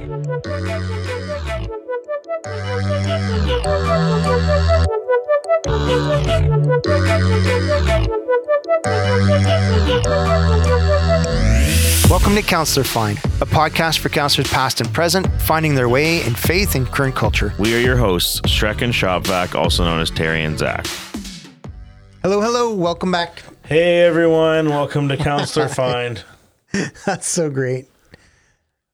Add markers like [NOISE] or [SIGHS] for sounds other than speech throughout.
Welcome to Counselor Find, a podcast for counselors past and present, finding their way in faith and current culture. We are your hosts, Shrek and Shopvac, also known as Terry and Zach. Hello, hello, welcome back. Hey everyone, welcome to Counselor [LAUGHS] Find. That's so great.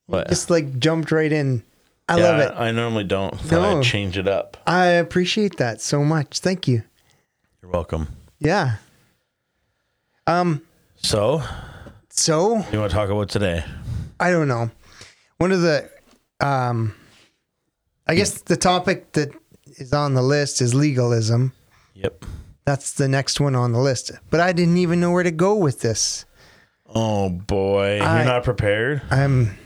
What? Just like jumped right in. I love it. I normally don't. Thought No. I'd change it up. I appreciate that so much. Thank you. You're welcome. Yeah. Um, So, so you want to talk about today? I don't know. One of the, um, I guess the topic that is on the list is legalism. Yep. That's the next one on the list. But I didn't even know where to go with this. Oh boy, I- you're not prepared. I'm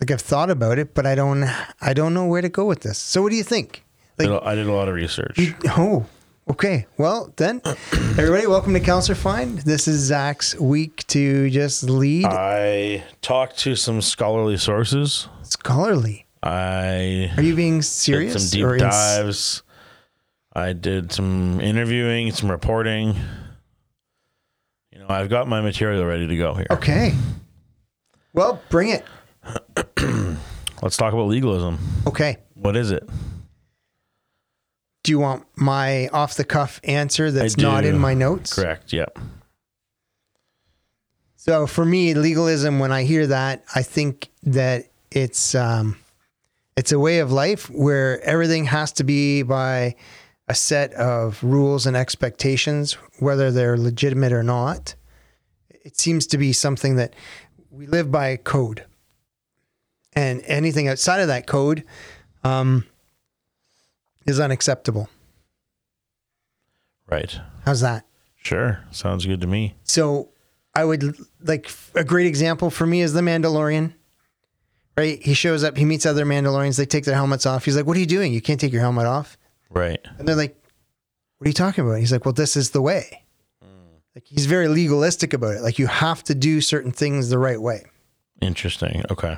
like I've thought about it, but I don't I don't know where to go with this. So what do you think? Like I did a lot of research. you, oh, okay. Well then, [CLEARS THROAT] everybody, welcome to Counselor Find. This is Zach's week to just lead I talked to some scholarly sources. scholarly. I Are you being did serious? some deep dives. I did some interviewing, some reporting. You know, I've got my material ready to go here. Okay. Well, bring it. [CLEARS THROAT] Let's talk about legalism. Okay. What is it? Do you want my off the cuff answer that's not in my notes? Correct. Yep. So for me, legalism, when I hear that, I think that it's um, it's a way of life where everything has to be by a set of rules and expectations, whether they're legitimate or not. It seems to be something that we live by code, and anything outside of that code um, is unacceptable. Right. How's that? Sure. Sounds good to me. So I would like a great example for me is the Mandalorian. Right? He shows up, he meets other Mandalorians, they take their helmets off. He's like, What are you doing? You can't take your helmet off. Right. And they're like, What are you talking about? He's like, Well, this is the way. Like he's very legalistic about it. Like you have to do certain things the right way. Interesting. Okay.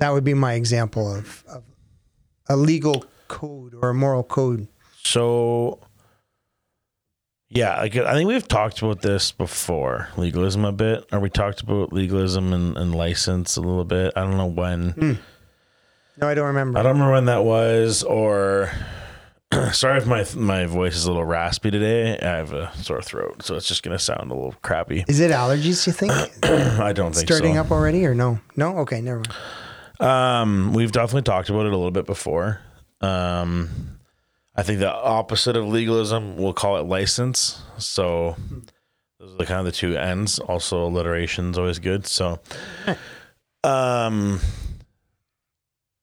That would be my example of, of a legal code or a moral code. So, yeah, like I think we've talked about this before, legalism a bit, or we talked about legalism and, and license a little bit. I don't know when. Hmm. No, I don't remember. I don't remember when that was, or [CLEARS THROAT] sorry if my my voice is a little raspy today. I have a sore throat, so it's just gonna sound a little crappy. is it allergies, you think? [CLEARS THROAT] I don't think so. Starting so. up already or no? No? Okay, never mind. Um, we've definitely talked about it a little bit before. Um, I think the opposite of legalism, we'll call it license. So those are the kind of the two ends. Also, alliteration is always good. So, um,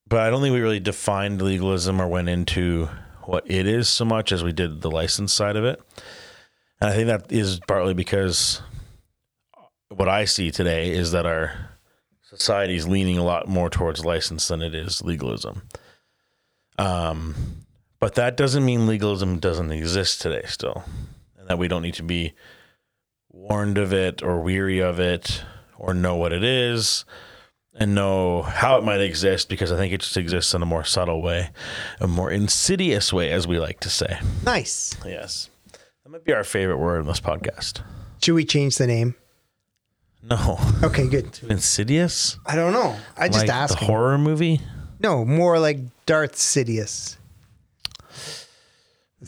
but I don't think we really defined legalism or went into what it is so much as we did the license side of it. And I think that is partly because what I see today is that our society is leaning a lot more towards license than it is legalism. Um, but that doesn't mean legalism doesn't exist today still, and that we don't need to be warned of it or weary of it or know what it is and know how it might exist because I think it just exists in a more subtle way, a more insidious way, as we like to say. Nice. Yes. That might be our favorite word in this podcast. Should we change the name? No. Okay, good. [LAUGHS] Insidious? I don't know. I just like asked. the horror movie? No, more like Darth Sidious.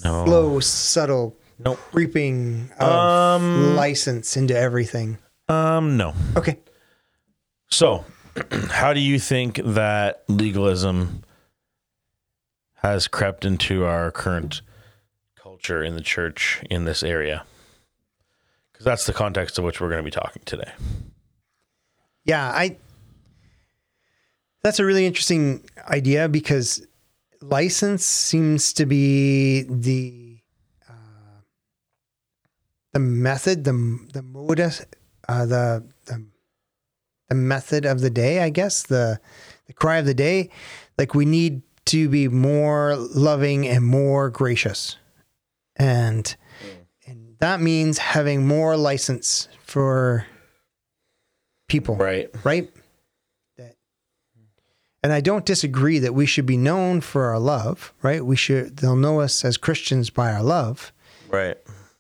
No. Slow, subtle, Nope. creeping of Um, license into everything. Um, no. Okay. So, [CLEARS THROAT] how do you think that legalism has crept into our current culture in the church in this area? Because that's the context of which we're going to be talking today. Yeah, I. That's a really interesting idea because license seems to be the uh, the method, the the modus, uh, the the the method of the day. I guess the the cry of the day. Like we need to be more loving and more gracious, and and that means having more license for people Right. right? That And I don't disagree that we should be known for our love, right? We should they'll know us as Christians by our love. Right.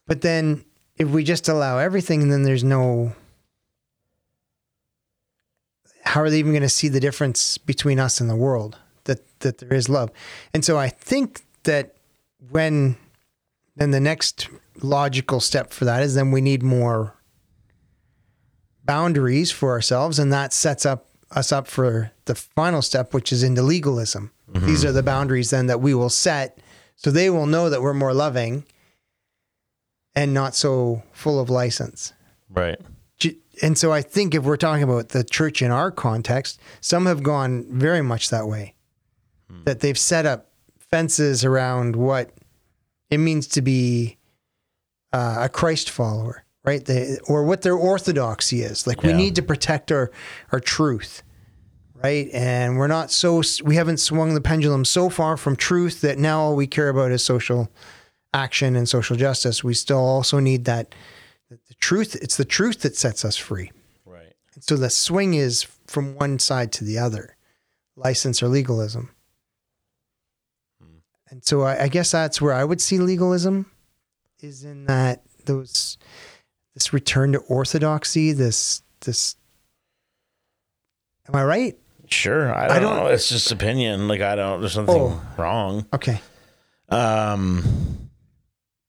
But then if we just allow everything, then there's no how are they even going to see the difference between us and the world that that there is love? And so I think that when then the next logical step for that is then we need more boundaries for ourselves and that sets up us up for the final step which is into legalism. Mm-hmm. These are the boundaries then that we will set so they will know that we're more loving and not so full of license. Right. And so I think if we're talking about the church in our context, some have gone very much that way. Hmm. That they've set up fences around what it means to be uh, a Christ follower, right? They, or what their orthodoxy is. Like we need to protect our our truth, right? And we're not so we haven't swung the pendulum so far from truth that now all we care about is social action and social justice. We still also need that the truth. It's the truth that sets us free. Right. So the swing is from one side to the other, license or legalism. And so I, I guess that's where I would see legalism is in that those this return to orthodoxy, this this Am I right? Sure. I don't, don't- know. It's just opinion. Like I don't. There's something Oh. wrong. Okay. Um.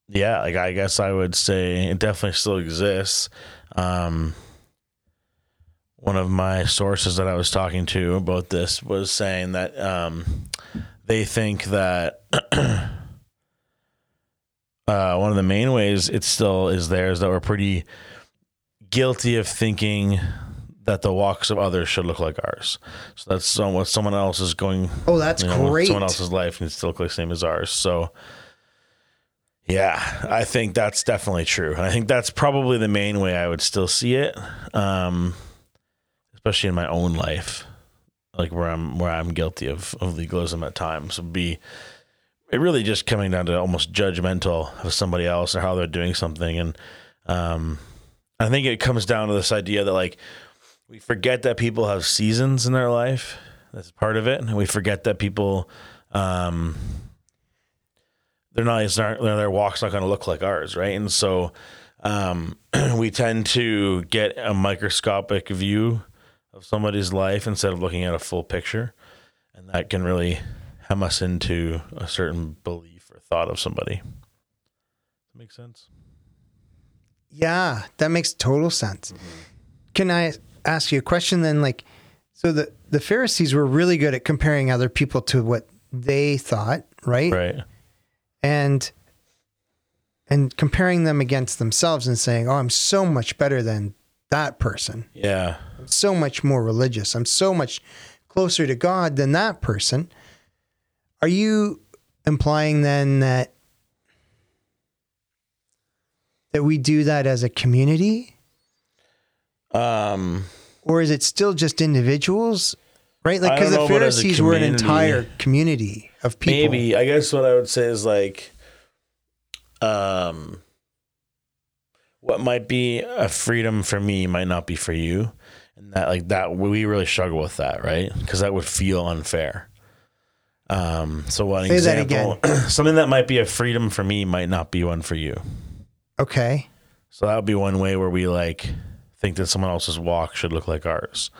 Yeah. Like I guess I would say it definitely still exists. Um. One of my sources that I was talking to about this was saying that um, they think that [CLEARS THROAT] uh, one of the main ways it still is there is that we're pretty guilty of thinking that the walks of others should look like ours. So that's some, what someone else is going Oh, that's you know, great. someone else's life needs to look like the same as ours. So, yeah, I think that's definitely true, and I think that's probably the main way I would still see it, um, especially in my own life, like where I'm where I'm guilty of of legalism at times. Would be it really just coming down to almost judgmental of somebody else or how they're doing something, and um, I think it comes down to this idea that like we forget that people have seasons in their life. That's part of it, and we forget that people, um, they're not, it's not their walk's not going to look like ours, right? And so, um, [CLEARS THROAT] we tend to get a microscopic view of somebody's life instead of looking at a full picture, and that can really hem us into a certain belief or thought of somebody. Does that make sense? Yeah, that makes total sense. Mm-hmm. Can I ask you a question then? Like, so the, the Pharisees were really good at comparing other people to what they thought, right? Right. And and comparing them against themselves and saying, "Oh, I'm so much better than that person. Yeah. I'm so much more religious. I'm so much closer to God than that person." Are you implying then that that we do that as a community? Um. or is it still just individuals? Right? Like because the know about as a Pharisees were an entire community of people. Maybe I guess what I would say is like, um, what might be a freedom for me might not be for you, and that like that we really struggle with that, right? Because that would feel unfair. Um, so one Say that example, [CLEARS THROAT] something that might be a freedom for me might not be one for you. Okay. So that would be one way where we like think that someone else's walk should look like ours.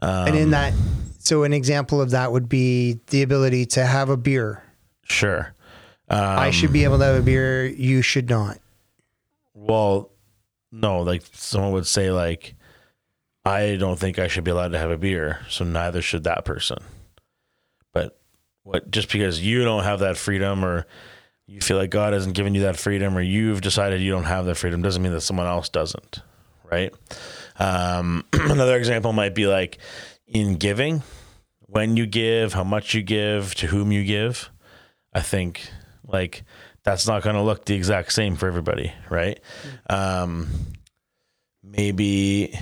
Um, and in that, so an example of that would be the ability to have a beer. sure. Um, I should be able to have a beer. You should not. Well, no, like someone would say, like, I don't think I should be allowed to have a beer, so neither should that person. But what just because you don't have that freedom or you feel like God hasn't given you that freedom or you've decided you don't have that freedom doesn't mean that someone else doesn't. Right. Um, [CLEARS THROAT] another example might be like in giving, when you give, how much you give, to whom you give. I think like that's not going to look the exact same for everybody, right? Um, maybe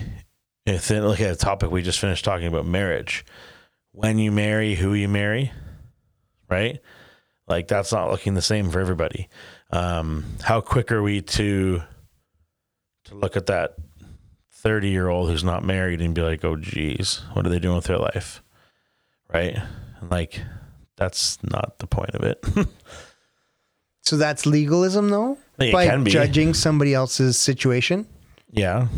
if then look at a topic we just finished talking about marriage, when you marry, who you marry, right? Like that's not looking the same for everybody. Um, how quick are we to to look at that thirty year old who's not married and be like, oh geez, what are they doing with their life? right? And like that's not the point of it. [LAUGHS] So that's legalism, though, It by can be. judging somebody else's situation, yeah.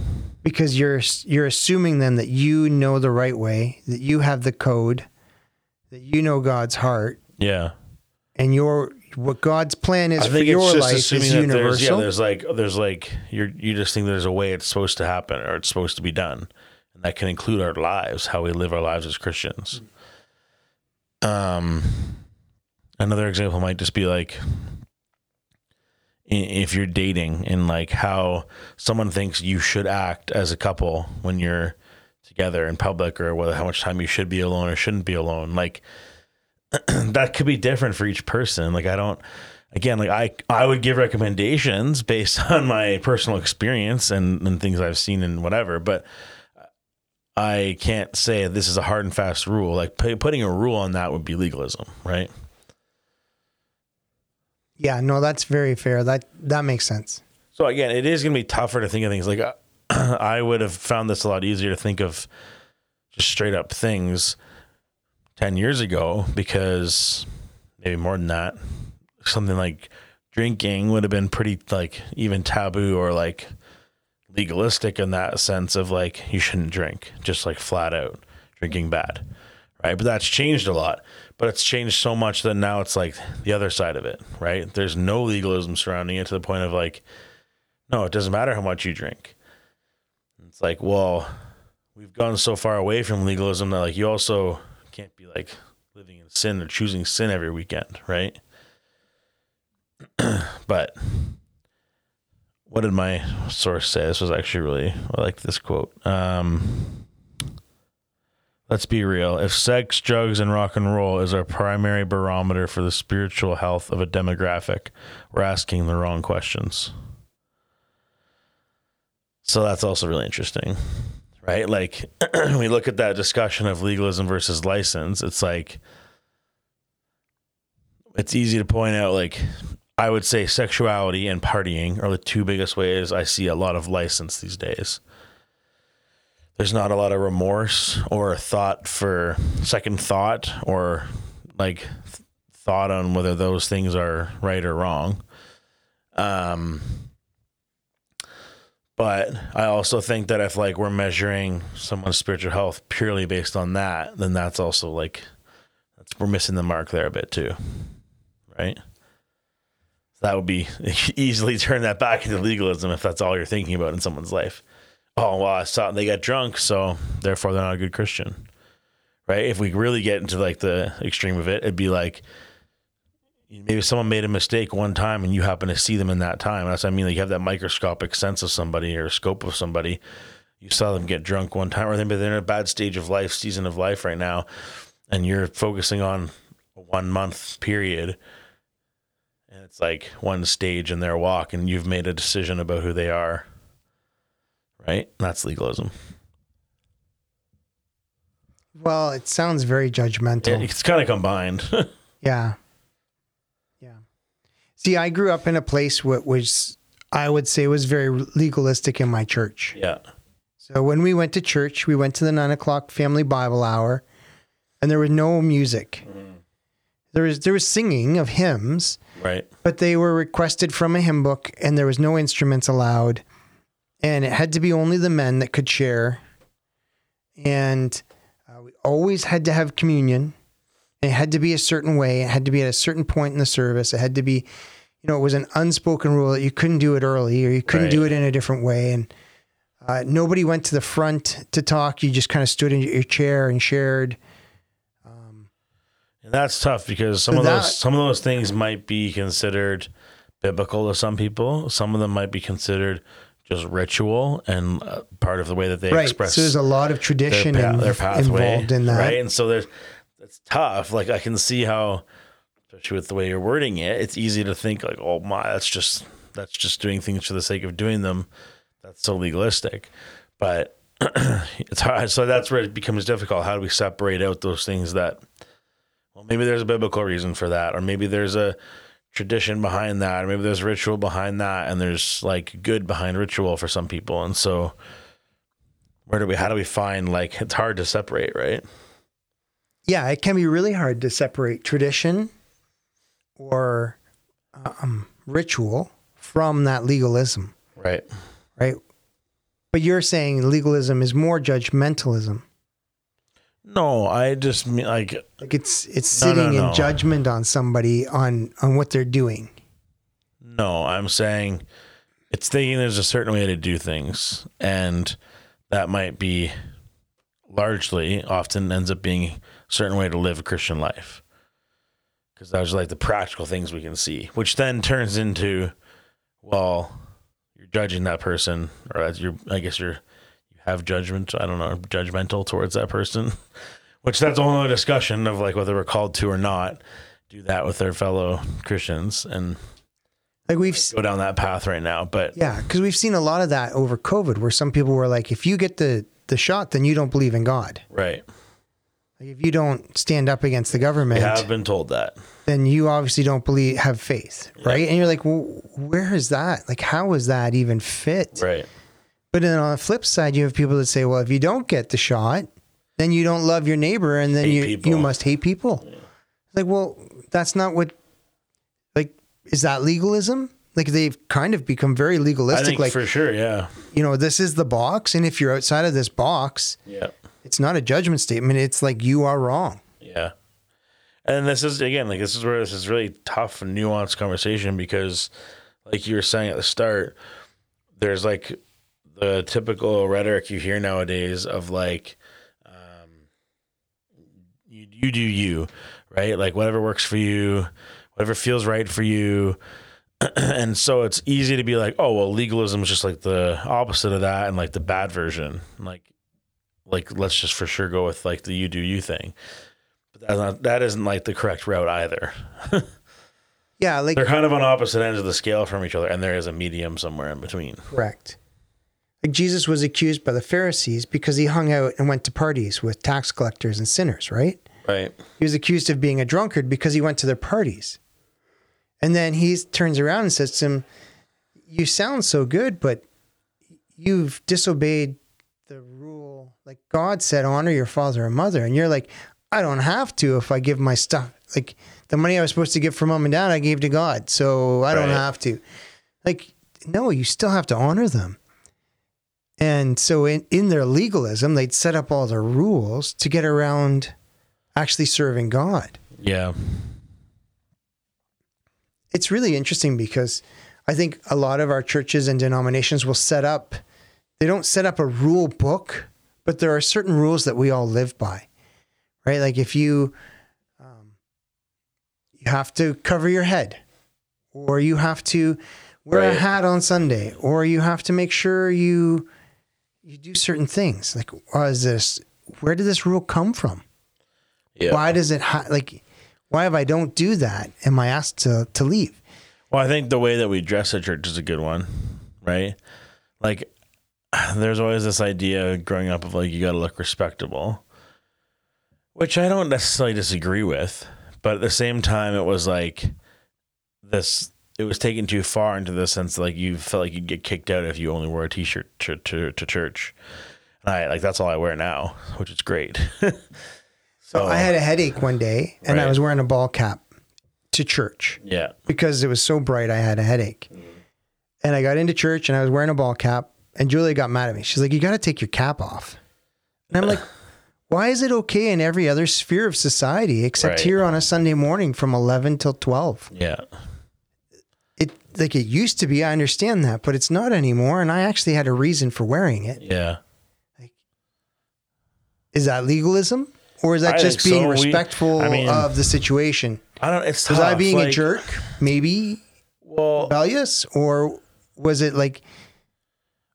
because you're you're assuming then that you know the right way, that you have the code, that you know God's heart, Yeah. and your what God's plan is I for think your it's just life assuming is that there's yeah, universal. there's like there's like you're you just think there's a way it's supposed to happen or it's supposed to be done. And that can include our lives, how we live our lives as Christians. Um another example might just be like if you're dating and like how someone thinks you should act as a couple when you're together in public or whether how much time you should be alone or shouldn't be alone like [CLEARS THROAT] that could be different for each person. Like i don't again like i i would give recommendations based [LAUGHS] on my personal experience and, and things i've seen and whatever but i can't say this is a hard and fast rule. Like pu- putting a rule on that would be legalism right yeah, no, that's very fair. That that makes sense. So again, it is going to be tougher to think of things like uh, [CLEARS THROAT] I would have found this a lot easier to think of just straight up things 10 years ago because maybe more than that something like drinking would have been pretty like even taboo or like legalistic in that sense of like you shouldn't drink just like flat out drinking bad right but that's changed a lot but it's changed so much that now it's like the other side of it right? There's no legalism surrounding it to the point of like no it doesn't matter how much you drink. It's like well we've gone so far away from legalism that like you also can't be like living in sin or choosing sin every weekend right? [CLEARS THROAT] But what did my source say? This was actually really i like this quote. Um Let's be real. If sex, drugs, and rock and roll is our primary barometer for the spiritual health of a demographic, we're asking the wrong questions. So that's also really interesting, right? Like, [CLEARS THROAT] we look at that discussion of legalism versus license, it's like, it's easy to point out, like, I would say sexuality and partying are the two biggest ways I see a lot of license these days there's not a lot of remorse or thought for second thought or like th- thought on whether those things are right or wrong. Um, but I also think that if like we're measuring someone's spiritual health purely based on that, then that's also like that's we're missing the mark there a bit too, right? So That would be [LAUGHS] easily turn that back into legalism if that's all you're thinking about in someone's life oh well i saw they got drunk so therefore they're not a good christian. Right? If we really get into like the extreme of it it'd be like maybe someone made a mistake one time and you happen to see them in that time. That's what i mean like you have that microscopic sense of somebody or scope of somebody. You saw them get drunk one time or maybe they're in a bad stage of life season of life right now and you're focusing on a one month period and it's like one stage in their walk and you've made a decision about who they are right? That's legalism. Well, it sounds very judgmental. It's kind of combined. [LAUGHS] Yeah. Yeah. See, I grew up in a place what was I would say was very legalistic in my church. yeah. So when we went to church, we went to the nine o'clock family Bible hour, and there was no music. Mm-hmm. There was there was singing of hymns, Right. but they were requested from a hymn book, and there was no instruments allowed, and it had to be only the men that could share. And uh, we always had to have communion. It had to be a certain way. It had to be at a certain point in the service. It had to be, you know, it was an unspoken rule that you couldn't do it early or you couldn't do it in a different way. And uh, nobody went to the front to talk. You just kind of stood in your chair and shared. And that's tough because some So of that- those some of those things might be considered biblical to some people. Some of them might be considered just ritual and uh, part of the way that they Right. express So there's a lot of their, tradition pa- in- their pathway, involved in that. right? And so there's it's tough. Like I can see how, especially with the way you're wording it, it's easy to think like, oh my, that's just that's just doing things for the sake of doing them. That's so legalistic, but [CLEARS THROAT] it's hard. So that's where it becomes difficult. How do we separate out those things that, well, maybe there's a biblical reason for that, or maybe there's a tradition behind that, or maybe there's ritual behind that, and there's like good behind ritual for some people, and so where do we how do we find like it's hard to separate right yeah, it can be really hard to separate tradition or um, ritual from that legalism, Right. right? But you're saying legalism is more judgmentalism. No, I just mean like Like it's it's No, no, sitting no. in judgment on somebody on on what they're doing. no, I'm saying it's thinking there's a certain way to do things, and that might be largely often ends up being a certain way to live a Christian life. Because those are like the practical things we can see, which then turns into, well, you're judging that person, or as you're, I guess you're, you have judgment. I don't know, judgmental towards that person, [LAUGHS] which that's only a whole other discussion of like whether we're called to or not do that with their fellow Christians and Like we've go down that path right now. But yeah, because we've seen a lot of that over COVID, where some people were like, if you get the the shot, then you don't believe in God. right, Like if you don't stand up against the government, I government, have been told that. then you obviously don't believe have faith, right? And you're like, well, where is that? Like, how is that even fit? Right, But then on the flip side, you have people that say, well, if you don't get the shot, then you don't love your neighbor, and then Hate you people. you must hate people. Like, well, that's not what. Like, is that legalism? Like they've kind of become very I legalistic. think Like, for sure. Yeah, you know, this is the box, and if you're outside of this box, yeah. it's not a judgment statement. It's like you are wrong. Yeah. And this is again like this is where this is really tough and nuanced conversation because like you were saying at the start, there's like the typical rhetoric you hear nowadays of like um you, you do you, right? Like whatever works for you, whatever feels right for you. [CLEARS THROAT] and so it's easy to be like, oh well, legalism is just like the opposite of that and like the bad version. Like like let's just for sure go with like the you do you thing. But that's not, that isn't like the correct route either. [LAUGHS] Yeah, like They're kind of on opposite ends of the scale from each other, and there is a medium somewhere in between. Correct. Like Jesus was accused by the Pharisees because he hung out and went to parties with tax collectors and sinners, right? Right. He was accused of being a drunkard because he went to their parties. And then he turns around and says to him, You sound so good, but you've disobeyed the rule. Like God said, honor your father and mother. And you're like, I don't have to if I give my stuff. Like the money I was supposed to give for mom and dad, I gave to God. So I don't Right. have to. Like, no, you still have to honor them. And so in, in their legalism, they'd set up all the rules to get around actually serving God. Yeah. It's really interesting because I think a lot of our churches and denominations will set up, they don't set up a rule book, but there are certain rules that we all live by, right? Like if you, um, you have to cover your head, or you have to wear a hat on Sunday, or you have to make sure you you do certain things. Like, why is this? Where did this rule come from? Yeah. Why does it ha- like? Why if I don't do that, am I asked to to leave? Well, I think the way that we dress at church is a good one, right? Like, [SIGHS] there's always this idea growing up of like you got to look respectable, which I don't necessarily disagree with, but at the same time, it was like this. It was taken too far into the sense that, like you felt like you'd get kicked out if you only wore a t-shirt to to, to church. And I like that's all I wear now, which is great. [LAUGHS] so I had a oh. headache one day, and I was wearing a ball cap to church yeah, because it was so bright. I had a headache, and I got into church, and I was wearing a ball cap. And Julia got mad at me. She's like, "You got to take your cap off." And I'm like, [LAUGHS] "Why is it okay in every other sphere of society except Right. here on a Sunday morning from 11 till 12?" yeah, like it used to be. I understand that, but it's not anymore. And I actually had a reason for wearing it. yeah. Like, Is that legalism? Or is that I just being so. We- respectful I mean- of the situation? I don't. It's Was I tough, being a jerk? Maybe Well, rebellious? Or was it like,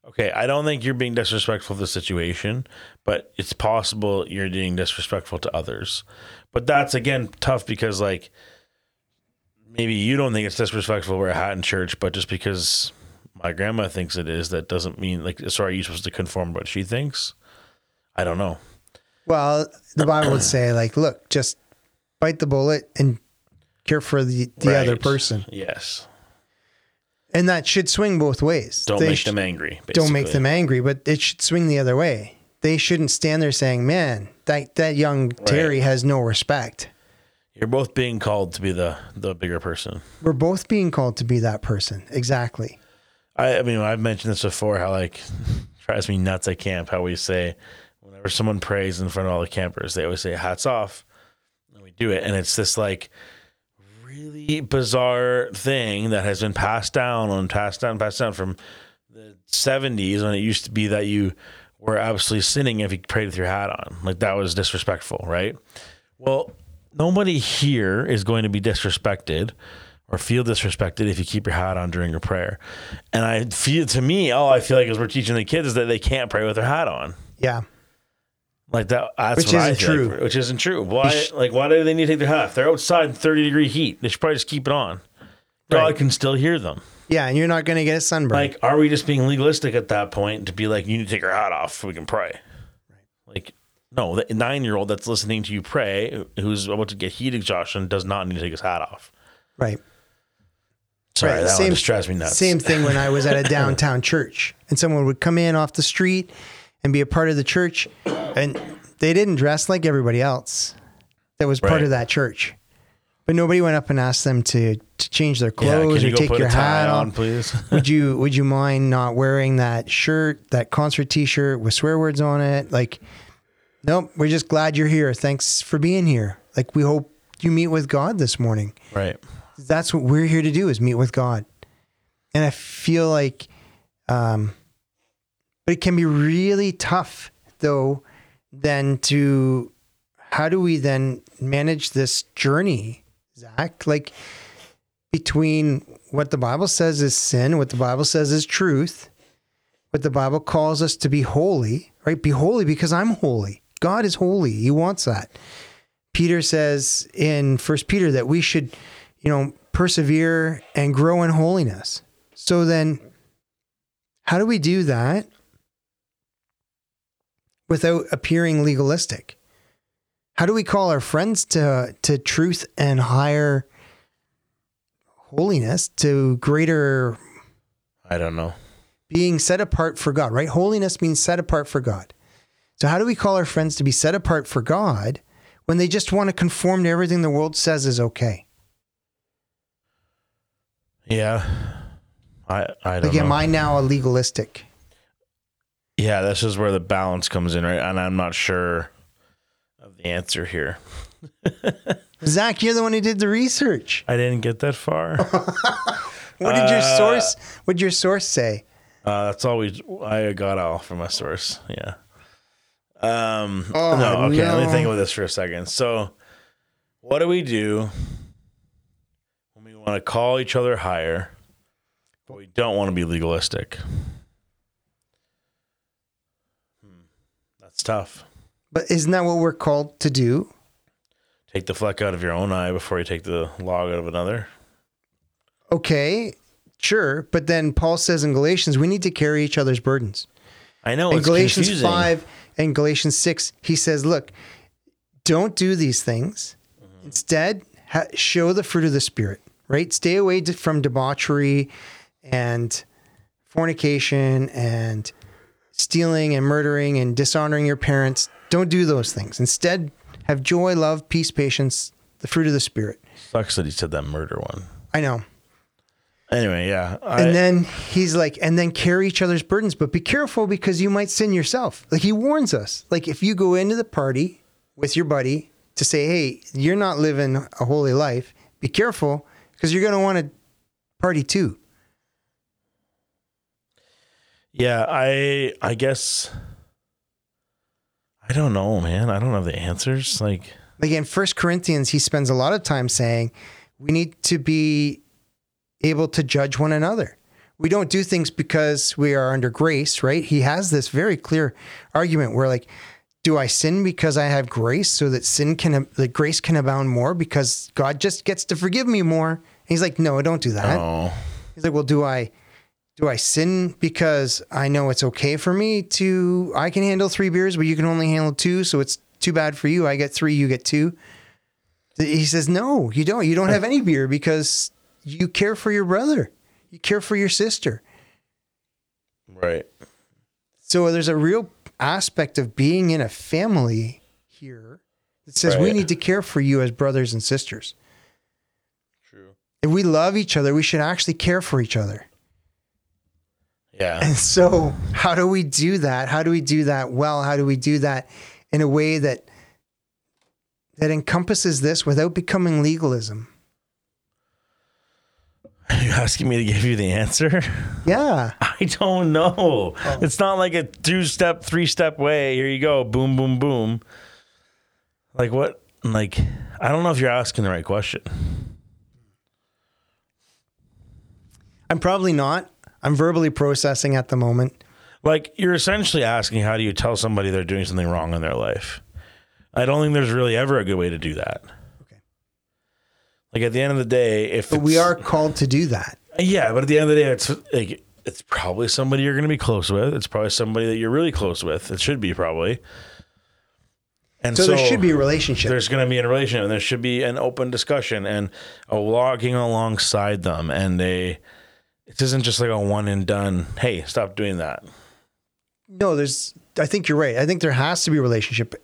Okay, I don't think you're being disrespectful of the situation, but it's possible you're being disrespectful to others. But that's again tough because like maybe you don't think it's disrespectful to wear a hat in church, but just because my grandma thinks it is, that doesn't mean like so are you supposed to conform to what she thinks? I don't know. well, the Bible would say, like, look, just bite the bullet and care for the, the other person. Yes. And that should swing both ways. Don't They make sh- them angry. Don't make them angry, but it should swing the other way. they shouldn't stand there saying, "Man, that that young Terry has no respect." You're both being called to be the the bigger person. We're both being called to be that person. Exactly. I, I mean, I've mentioned this before. How like [LAUGHS] drives me nuts at camp. How we say whenever someone prays in front of all the campers, they always say "hats off," and we do it, and it's this like really bizarre thing that has been passed down and passed down, passed down from the '70s when it used to be that you were absolutely sinning if you prayed with your hat on. Like that was disrespectful, right? Well, nobody here is going to be disrespected or feel disrespected if you keep your hat on during your prayer. And I feel to me, all I feel like as we're teaching the kids is that they can't pray with their hat on. Yeah. Like that that's Which isn't feel like, true. which isn't true. Why like why do they need to take their hat off? They're outside in 30 degree heat. They should probably just keep it on. God Right. can still hear them. Yeah, and you're not going to get a sunburn. Like, are we just being legalistic at that point to be like, you need to take your hat off so we can pray? Right. Like, no, the nine year old that's listening to you pray, who's about to get heat exhaustion, does not need to take his hat off. right. Sorry, Right, that same- just drives me nuts. Same thing when I was at a [LAUGHS] downtown church and someone would come in off the street and be a part of the church and they didn't dress like everybody else that was part Right. of that church. But nobody went up and asked them to, to change their clothes can you or take your hat on, on. please? [LAUGHS] would you would you mind not wearing that shirt, that concert t-shirt with swear words on it? Like nope, we're just glad you're here. Thanks for being here. Like we hope you meet with God this morning right. that's what we're here to do is meet with God. And I feel like, um, but it can be really tough though, then to, how do we then manage this journey, Zach? Like between what the Bible says is sin, what the Bible says is truth, what the Bible calls us to be holy, right? Be holy because I'm holy. God is holy. He wants that. Peter says in First Peter that we should, you know, persevere and grow in holiness. So then, how do we do that without appearing legalistic? How do we call our friends to to truth and higher holiness, to greater I don't know. being set apart for God, right? Holiness means set apart for God. So, how do we call our friends to be set apart for God when they just want to conform to everything the world says is okay? Yeah. I I don't Like, am. I now a legalistic? yeah, this is where the balance comes in, right? And I'm not sure of the answer here. [LAUGHS] Zach, you're the one who did the research. I didn't get that far. [LAUGHS] What did your Uh, source? What did your source say? Uh, that's all we I got off from my source. Yeah. Um. Oh, no. Okay. Let me think about this for a second. So, what do we do when we want to call each other higher, but we don't want to be legalistic? Hmm. That's tough. But isn't that what we're called to do? Take the fleck out of your own eye before you take the log out of another. Okay, sure. But then Paul says in Galatians, we need to carry each other's burdens. I know in it's Galatians confusing. 5 and Galatians 6, he says, look, don't do these things. Mm-hmm. Instead, ha- show the fruit of the Spirit, right? Stay away from debauchery and fornication and stealing and murdering and dishonoring your parents. Don't do those things. Instead, have joy, love, peace, patience, the fruit of the Spirit. Sucks that he said that murder one. I know. Anyway, yeah. I, And then he's like, and then carry each other's burdens, but be careful because you might sin yourself. Like he warns us. Like if you go into the party with your buddy to say, hey, you're not living a holy life, be careful because you're going to want to party too. Yeah, I I guess I don't know, man. I don't have the answers. Like Like in First Corinthians, he spends a lot of time saying we need to be able to judge one another. We don't do things because we are under grace, right? He has this very clear argument where like, do I sin because I have grace so that sin can, that grace can abound more because God just gets to forgive me more? And he's like, no, I don't do that. oh, He's like, well, do I, do I sin because I know it's okay for me to, I can handle three beers, but you can only handle two. So it's too bad for you. I get three, you get two. He says, no, you don't. You don't have [LAUGHS] any beer because you care for your brother. You care for your sister. right. So there's a real, aspect of being in a family here that says we need to care for you as brothers and sisters. True. If we love each other, we should actually care for each other. Yeah. And so, how do we do that? How do we do that well? How do we do that in a way that that encompasses this without becoming legalism? [LAUGHS] Are you asking me to give you the answer? Yeah. [LAUGHS] I don't know. Oh. It's not like a two step, three step way. Here you go. Boom, boom, boom. Like what? Like, I don't know if you're asking the right question. I'm probably not. I'm verbally processing at the moment. Like, you're essentially asking how do you tell somebody they're doing something wrong in their life? I don't think there's really ever a good way to do that. Like, at the end of the day, if But we are called to do that. Yeah, but at the end of the day, it's like it's probably somebody you're going to be close with. It's probably somebody that you're really close with. It should be probably. And So, there should be a relationship. there's going to be a relationship, and there should be an open discussion and a walking alongside them, and a. It isn't just like a one and done. Hey, stop doing that. No, there's. I think you're right. I think there has to be a relationship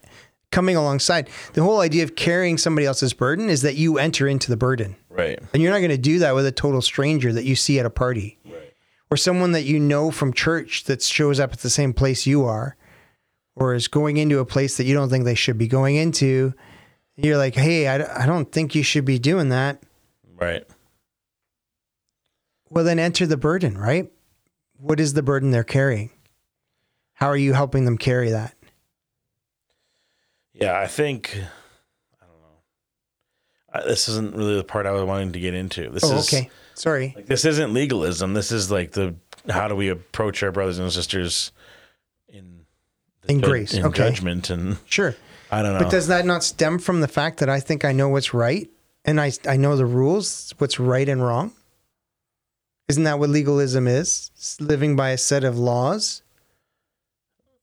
coming alongside. The whole idea of carrying somebody else's burden is that you enter into the burden, Right. and you're not going to do that with a total stranger that you see at a party, Right. or someone that you know from church that shows up at the same place you are, or is going into a place that you don't think they should be going into. You're like, hey, I, I don't think you should be doing that. Right. Well, then enter the burden, right? What is the burden they're carrying? How are you helping them carry that? Yeah, I think. I don't know. I, this isn't really the part I was wanting to get into. This Oh, is okay. Sorry. Like this isn't legalism. This is like the how do we approach our brothers and sisters in In ju- grace, in okay. judgment, and Sure. I don't know. But does that not stem from the fact that I think I know what's right and I, I know the rules, what's right and wrong? Isn't that what legalism is? It's living by a set of laws?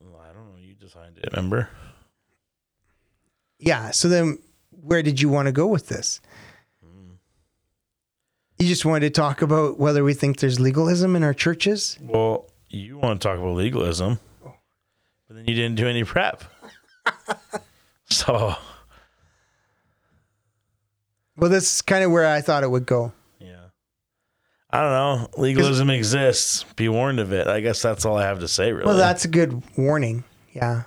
Well, I don't know. You defined it. Remember? Yeah. So then where did you want to go with this? Hmm. You just wanted to talk about whether we think there's legalism in our churches? Well, you want to talk about legalism, but then you didn't do any prep. [LAUGHS] so Well, that's kind of where I thought it would go. yeah, I don't know. Legalism exists. Be warned of it. I guess that's all I have to say. Really. Well, that's a good warning. Yeah.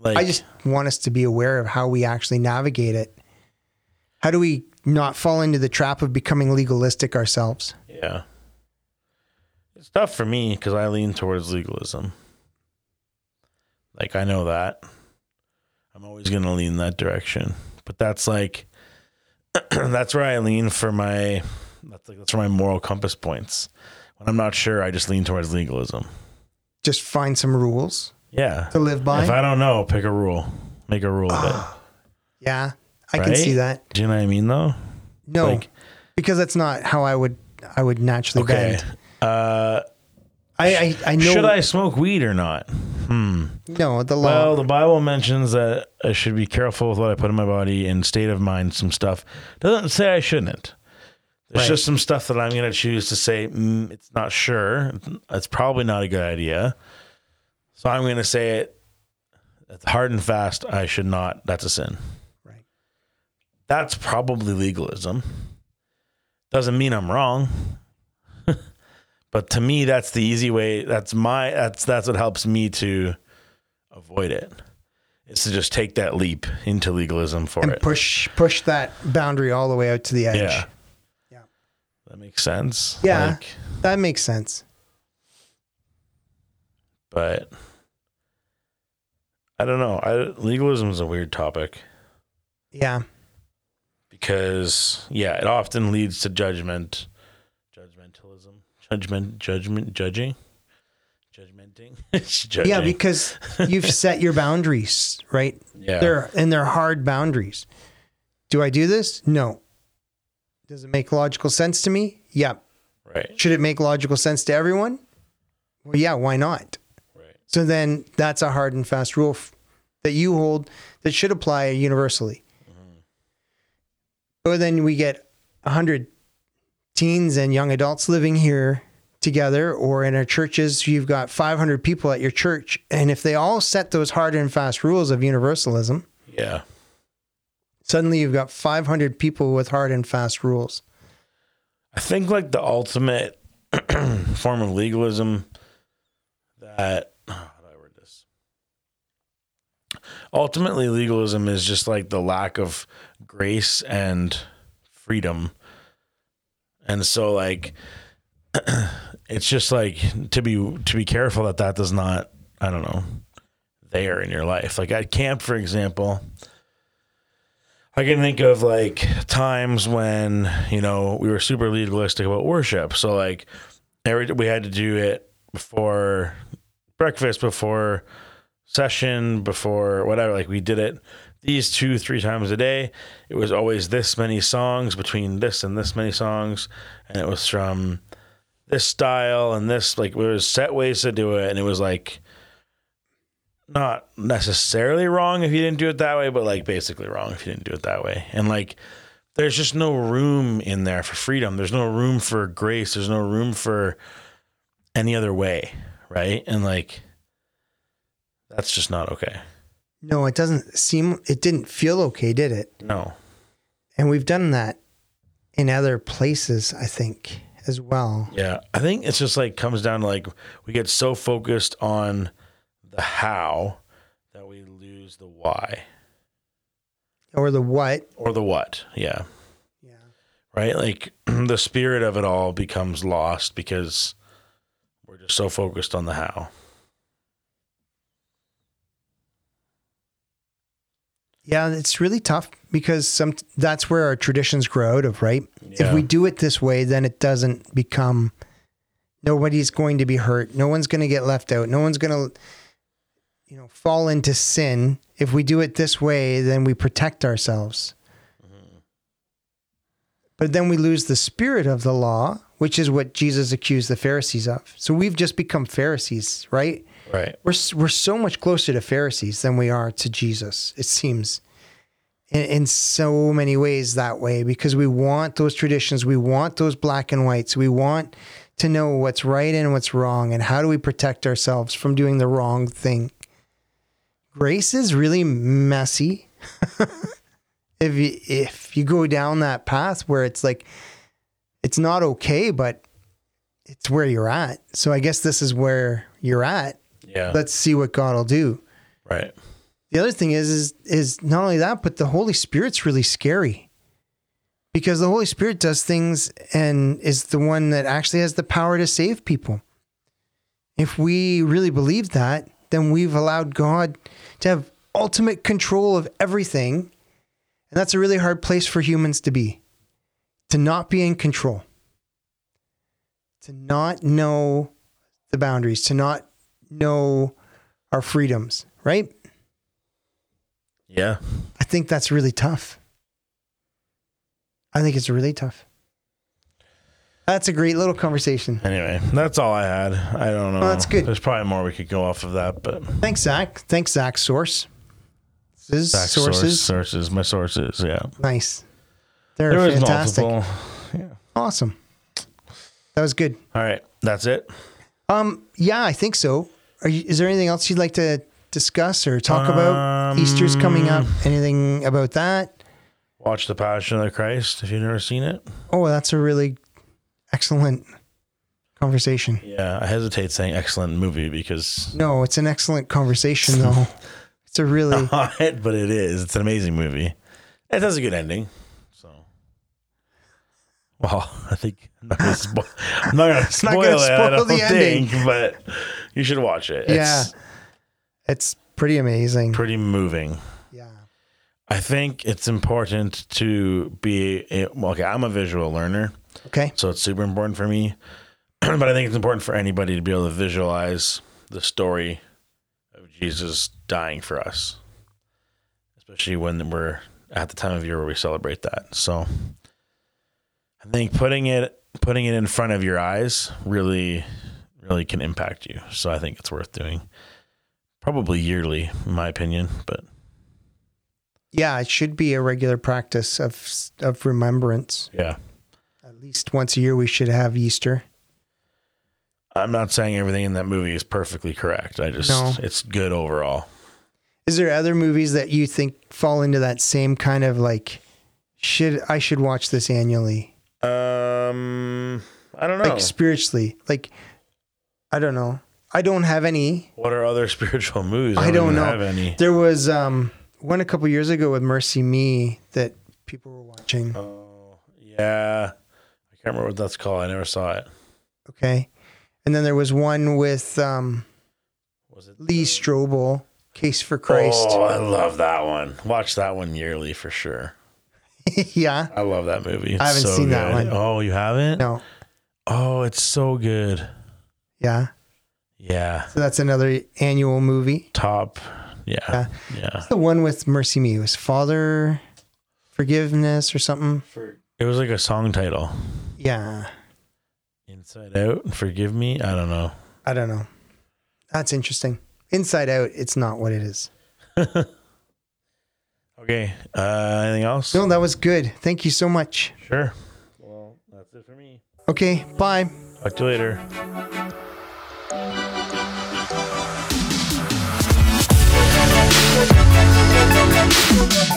like I just want us to be aware of how we actually navigate it. How do we not fall into the trap of becoming legalistic ourselves? Yeah. It's tough for me because I lean towards legalism. Like, I know that. I'm always going to lean that direction. But that's like, [CLEARS THROAT] that's where I lean for my, that's like, that's where my moral compass points. When I'm not sure, I just lean towards legalism. Just find some rules Yeah. to live by. If I don't know, pick a rule, make a rule of it. [SIGHS] yeah, I can Right? see that. Do you know what I mean though? No, Like- because that's not how I would I would naturally Okay. bend. Uh, I I, I know. should I smoke weed or not? Hmm. No, the law. Well, the Bible mentions that I should be careful with what I put in my body and state of mind. Some stuff doesn't say I shouldn't. There's Right. just some stuff that I'm going to choose to say mm, it's not sure. It's probably not a good idea. So I'm going to say it. It's hard and fast. I should not. That's a sin. right. That's probably legalism. Doesn't mean I'm wrong. [LAUGHS] but to me, that's the easy way. That's my. That's that's what helps me to avoid it. it. Is to just take that leap into legalism for And it. push push that boundary all the way out to the edge. Yeah. Yeah. That makes sense. Yeah. Like, That makes sense. but I don't know. I, legalism is a weird topic Yeah. because yeah, it often leads to judgment, judgmentalism, judgment, judgment, judging, judgmenting. [LAUGHS] judging. Yeah, because you've [LAUGHS] set your boundaries, right? yeah, They're and they're hard boundaries. Do I do this? No. Does it make logical sense to me? Yep. right, Should it make logical sense to everyone? Well, yeah, why not? So then that's a hard and fast rule f- that you hold that should apply universally. But then we get 100 teens and young adults living here together, or in our churches, you've got 500 people at your church. And if they all set those hard and fast rules of universalism, Yeah. suddenly you've got 500 people with hard and fast rules. I think like the ultimate [CLEARS THROAT] form of legalism that oh, how do I word this? Ultimately, legalism is just like the lack of grace and freedom, and so like [CLEARS THROAT] it's just like to be to be careful that that does not I don't know there in your life. Like at camp, for example. I can think of like times when you know we were super legalistic about worship. So like every we had to do it before breakfast, before session, before whatever. Like we did it these two, three times a day. It was always this many songs between this and this many songs, and it was from this style and this like there was set ways to do it, and it was like not necessarily wrong if you didn't do it that way, but like basically wrong if you didn't do it that way. And like there's just no room in there for freedom. There's no room for grace. There's no room for any other way, right? And like that's just not okay. No, it doesn't seem, it didn't feel okay, did it? No. And we've done that in other places, I think, as well. Yeah. I think it's just like comes down to like we get so focused on the how that we lose the why Or the what. or the what. Yeah. Yeah. right? Like [CLEARS THROAT] the spirit of it all becomes lost because we're just so focused on the how. Yeah, it's really tough because some that's where our traditions grow out of, right? If we do it this way, then it doesn't become nobody's going to be hurt. No one's going to get left out. No one's going to you know, fall into sin. If we do it this way, then we protect ourselves. Mm-hmm. But then we lose the spirit of the law, which is what Jesus accused the Pharisees of. So we've just become Pharisees, right? Right. we're we're so much closer to Pharisees than we are to Jesus. It seems, in, in so many ways that way because we want those traditions, we want those black and whites, we want to know what's right and what's wrong, and how do we protect ourselves from doing the wrong thing. Grace is really messy. [LAUGHS] if you if you go down that path where it's like it's not okay, but it's where you're at. So I guess this is where you're at Yeah. let's see what God will do. right. The other thing is, is, is not only that, but the Holy Spirit's really scary because the Holy Spirit does things and is the one that actually has the power to save people. If we really believe that, then we've allowed God to have ultimate control of everything. And that's a really hard place for humans to be, to not be in control, to not know the boundaries, to not know our freedoms, right? Yeah. I think that's really tough. I think it's really tough. That's a great little conversation. Anyway, that's all I had. I don't know. Oh, that's good. There's probably more we could go off of that, but Thanks, Zach. Thanks, Zach Source. Is back sources. source, sources, my sources. Yeah. Nice. They're There fantastic. multiple. Yeah. Awesome. That was good. All right. That's it. Um, yeah, I think so. Are you, is there anything else you'd like to discuss or talk about? Um, Easter's coming up. Anything about that? Watch The Passion of the Christ if you've never seen it. Oh, that's a really excellent conversation. Yeah. I hesitate saying excellent movie because No, it's an excellent conversation though. [LAUGHS] It's a really but it is. It's an amazing movie. It has a good ending. So, well, [LAUGHS] I think I'm not gonna, spo- I'm not gonna [LAUGHS] spoil gonna it. I don't the ending. think, but you should watch it. yeah. It's It's pretty amazing. pretty moving. Yeah. I think it's important to be a, well, okay. I'm a visual learner, Okay. so it's super important for me. [CLEARS THROAT] but I think it's important for anybody to be able to visualize the story of Jesus dying for us, especially when we're at the time of year where we celebrate that. So I think putting it putting it in front of your eyes really really can impact you. So I think it's worth doing. Probably yearly, in my opinion, but Yeah, it should be a regular practice of of remembrance. yeah. At least once a year we should have Easter. I'm not saying everything in that movie is perfectly correct. I just No. it's good overall. Is there other movies that you think fall into that same kind of like should I should watch this annually? Um, I don't know. Like spiritually. Like I don't know. I don't have any. what are other [LAUGHS] spiritual movies? I don't even know. Have any? There was um one a couple years ago with MercyMe that people were watching. Oh, yeah. I can't remember what that's called. I never saw it. Okay. And then there was one with um Was it Lee Strobel, Case for Christ. Oh, I love that one. Watch that one yearly for sure. [LAUGHS] yeah. I love that movie. It's I haven't so seen that good. one. Oh, you haven't? No. Oh, it's so good. Yeah. Yeah. So that's another annual movie. Top. Yeah. Yeah. The one with MercyMe was Father Forgiveness or something. It was like a song title. Yeah. Inside Out. Forgive me. I don't know. I don't know. That's interesting. Inside Out, it's not what it is. [LAUGHS] Okay. Uh, anything else? No, that was good. Thank you so much. Sure. Well, that's it for me. Okay, bye. Talk to you later. Thank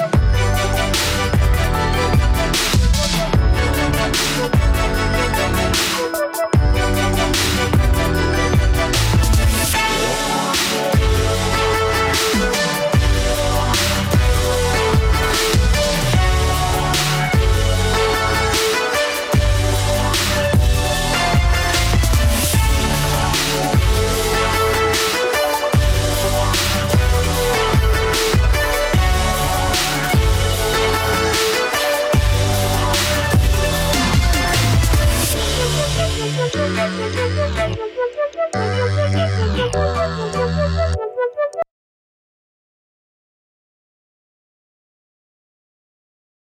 you.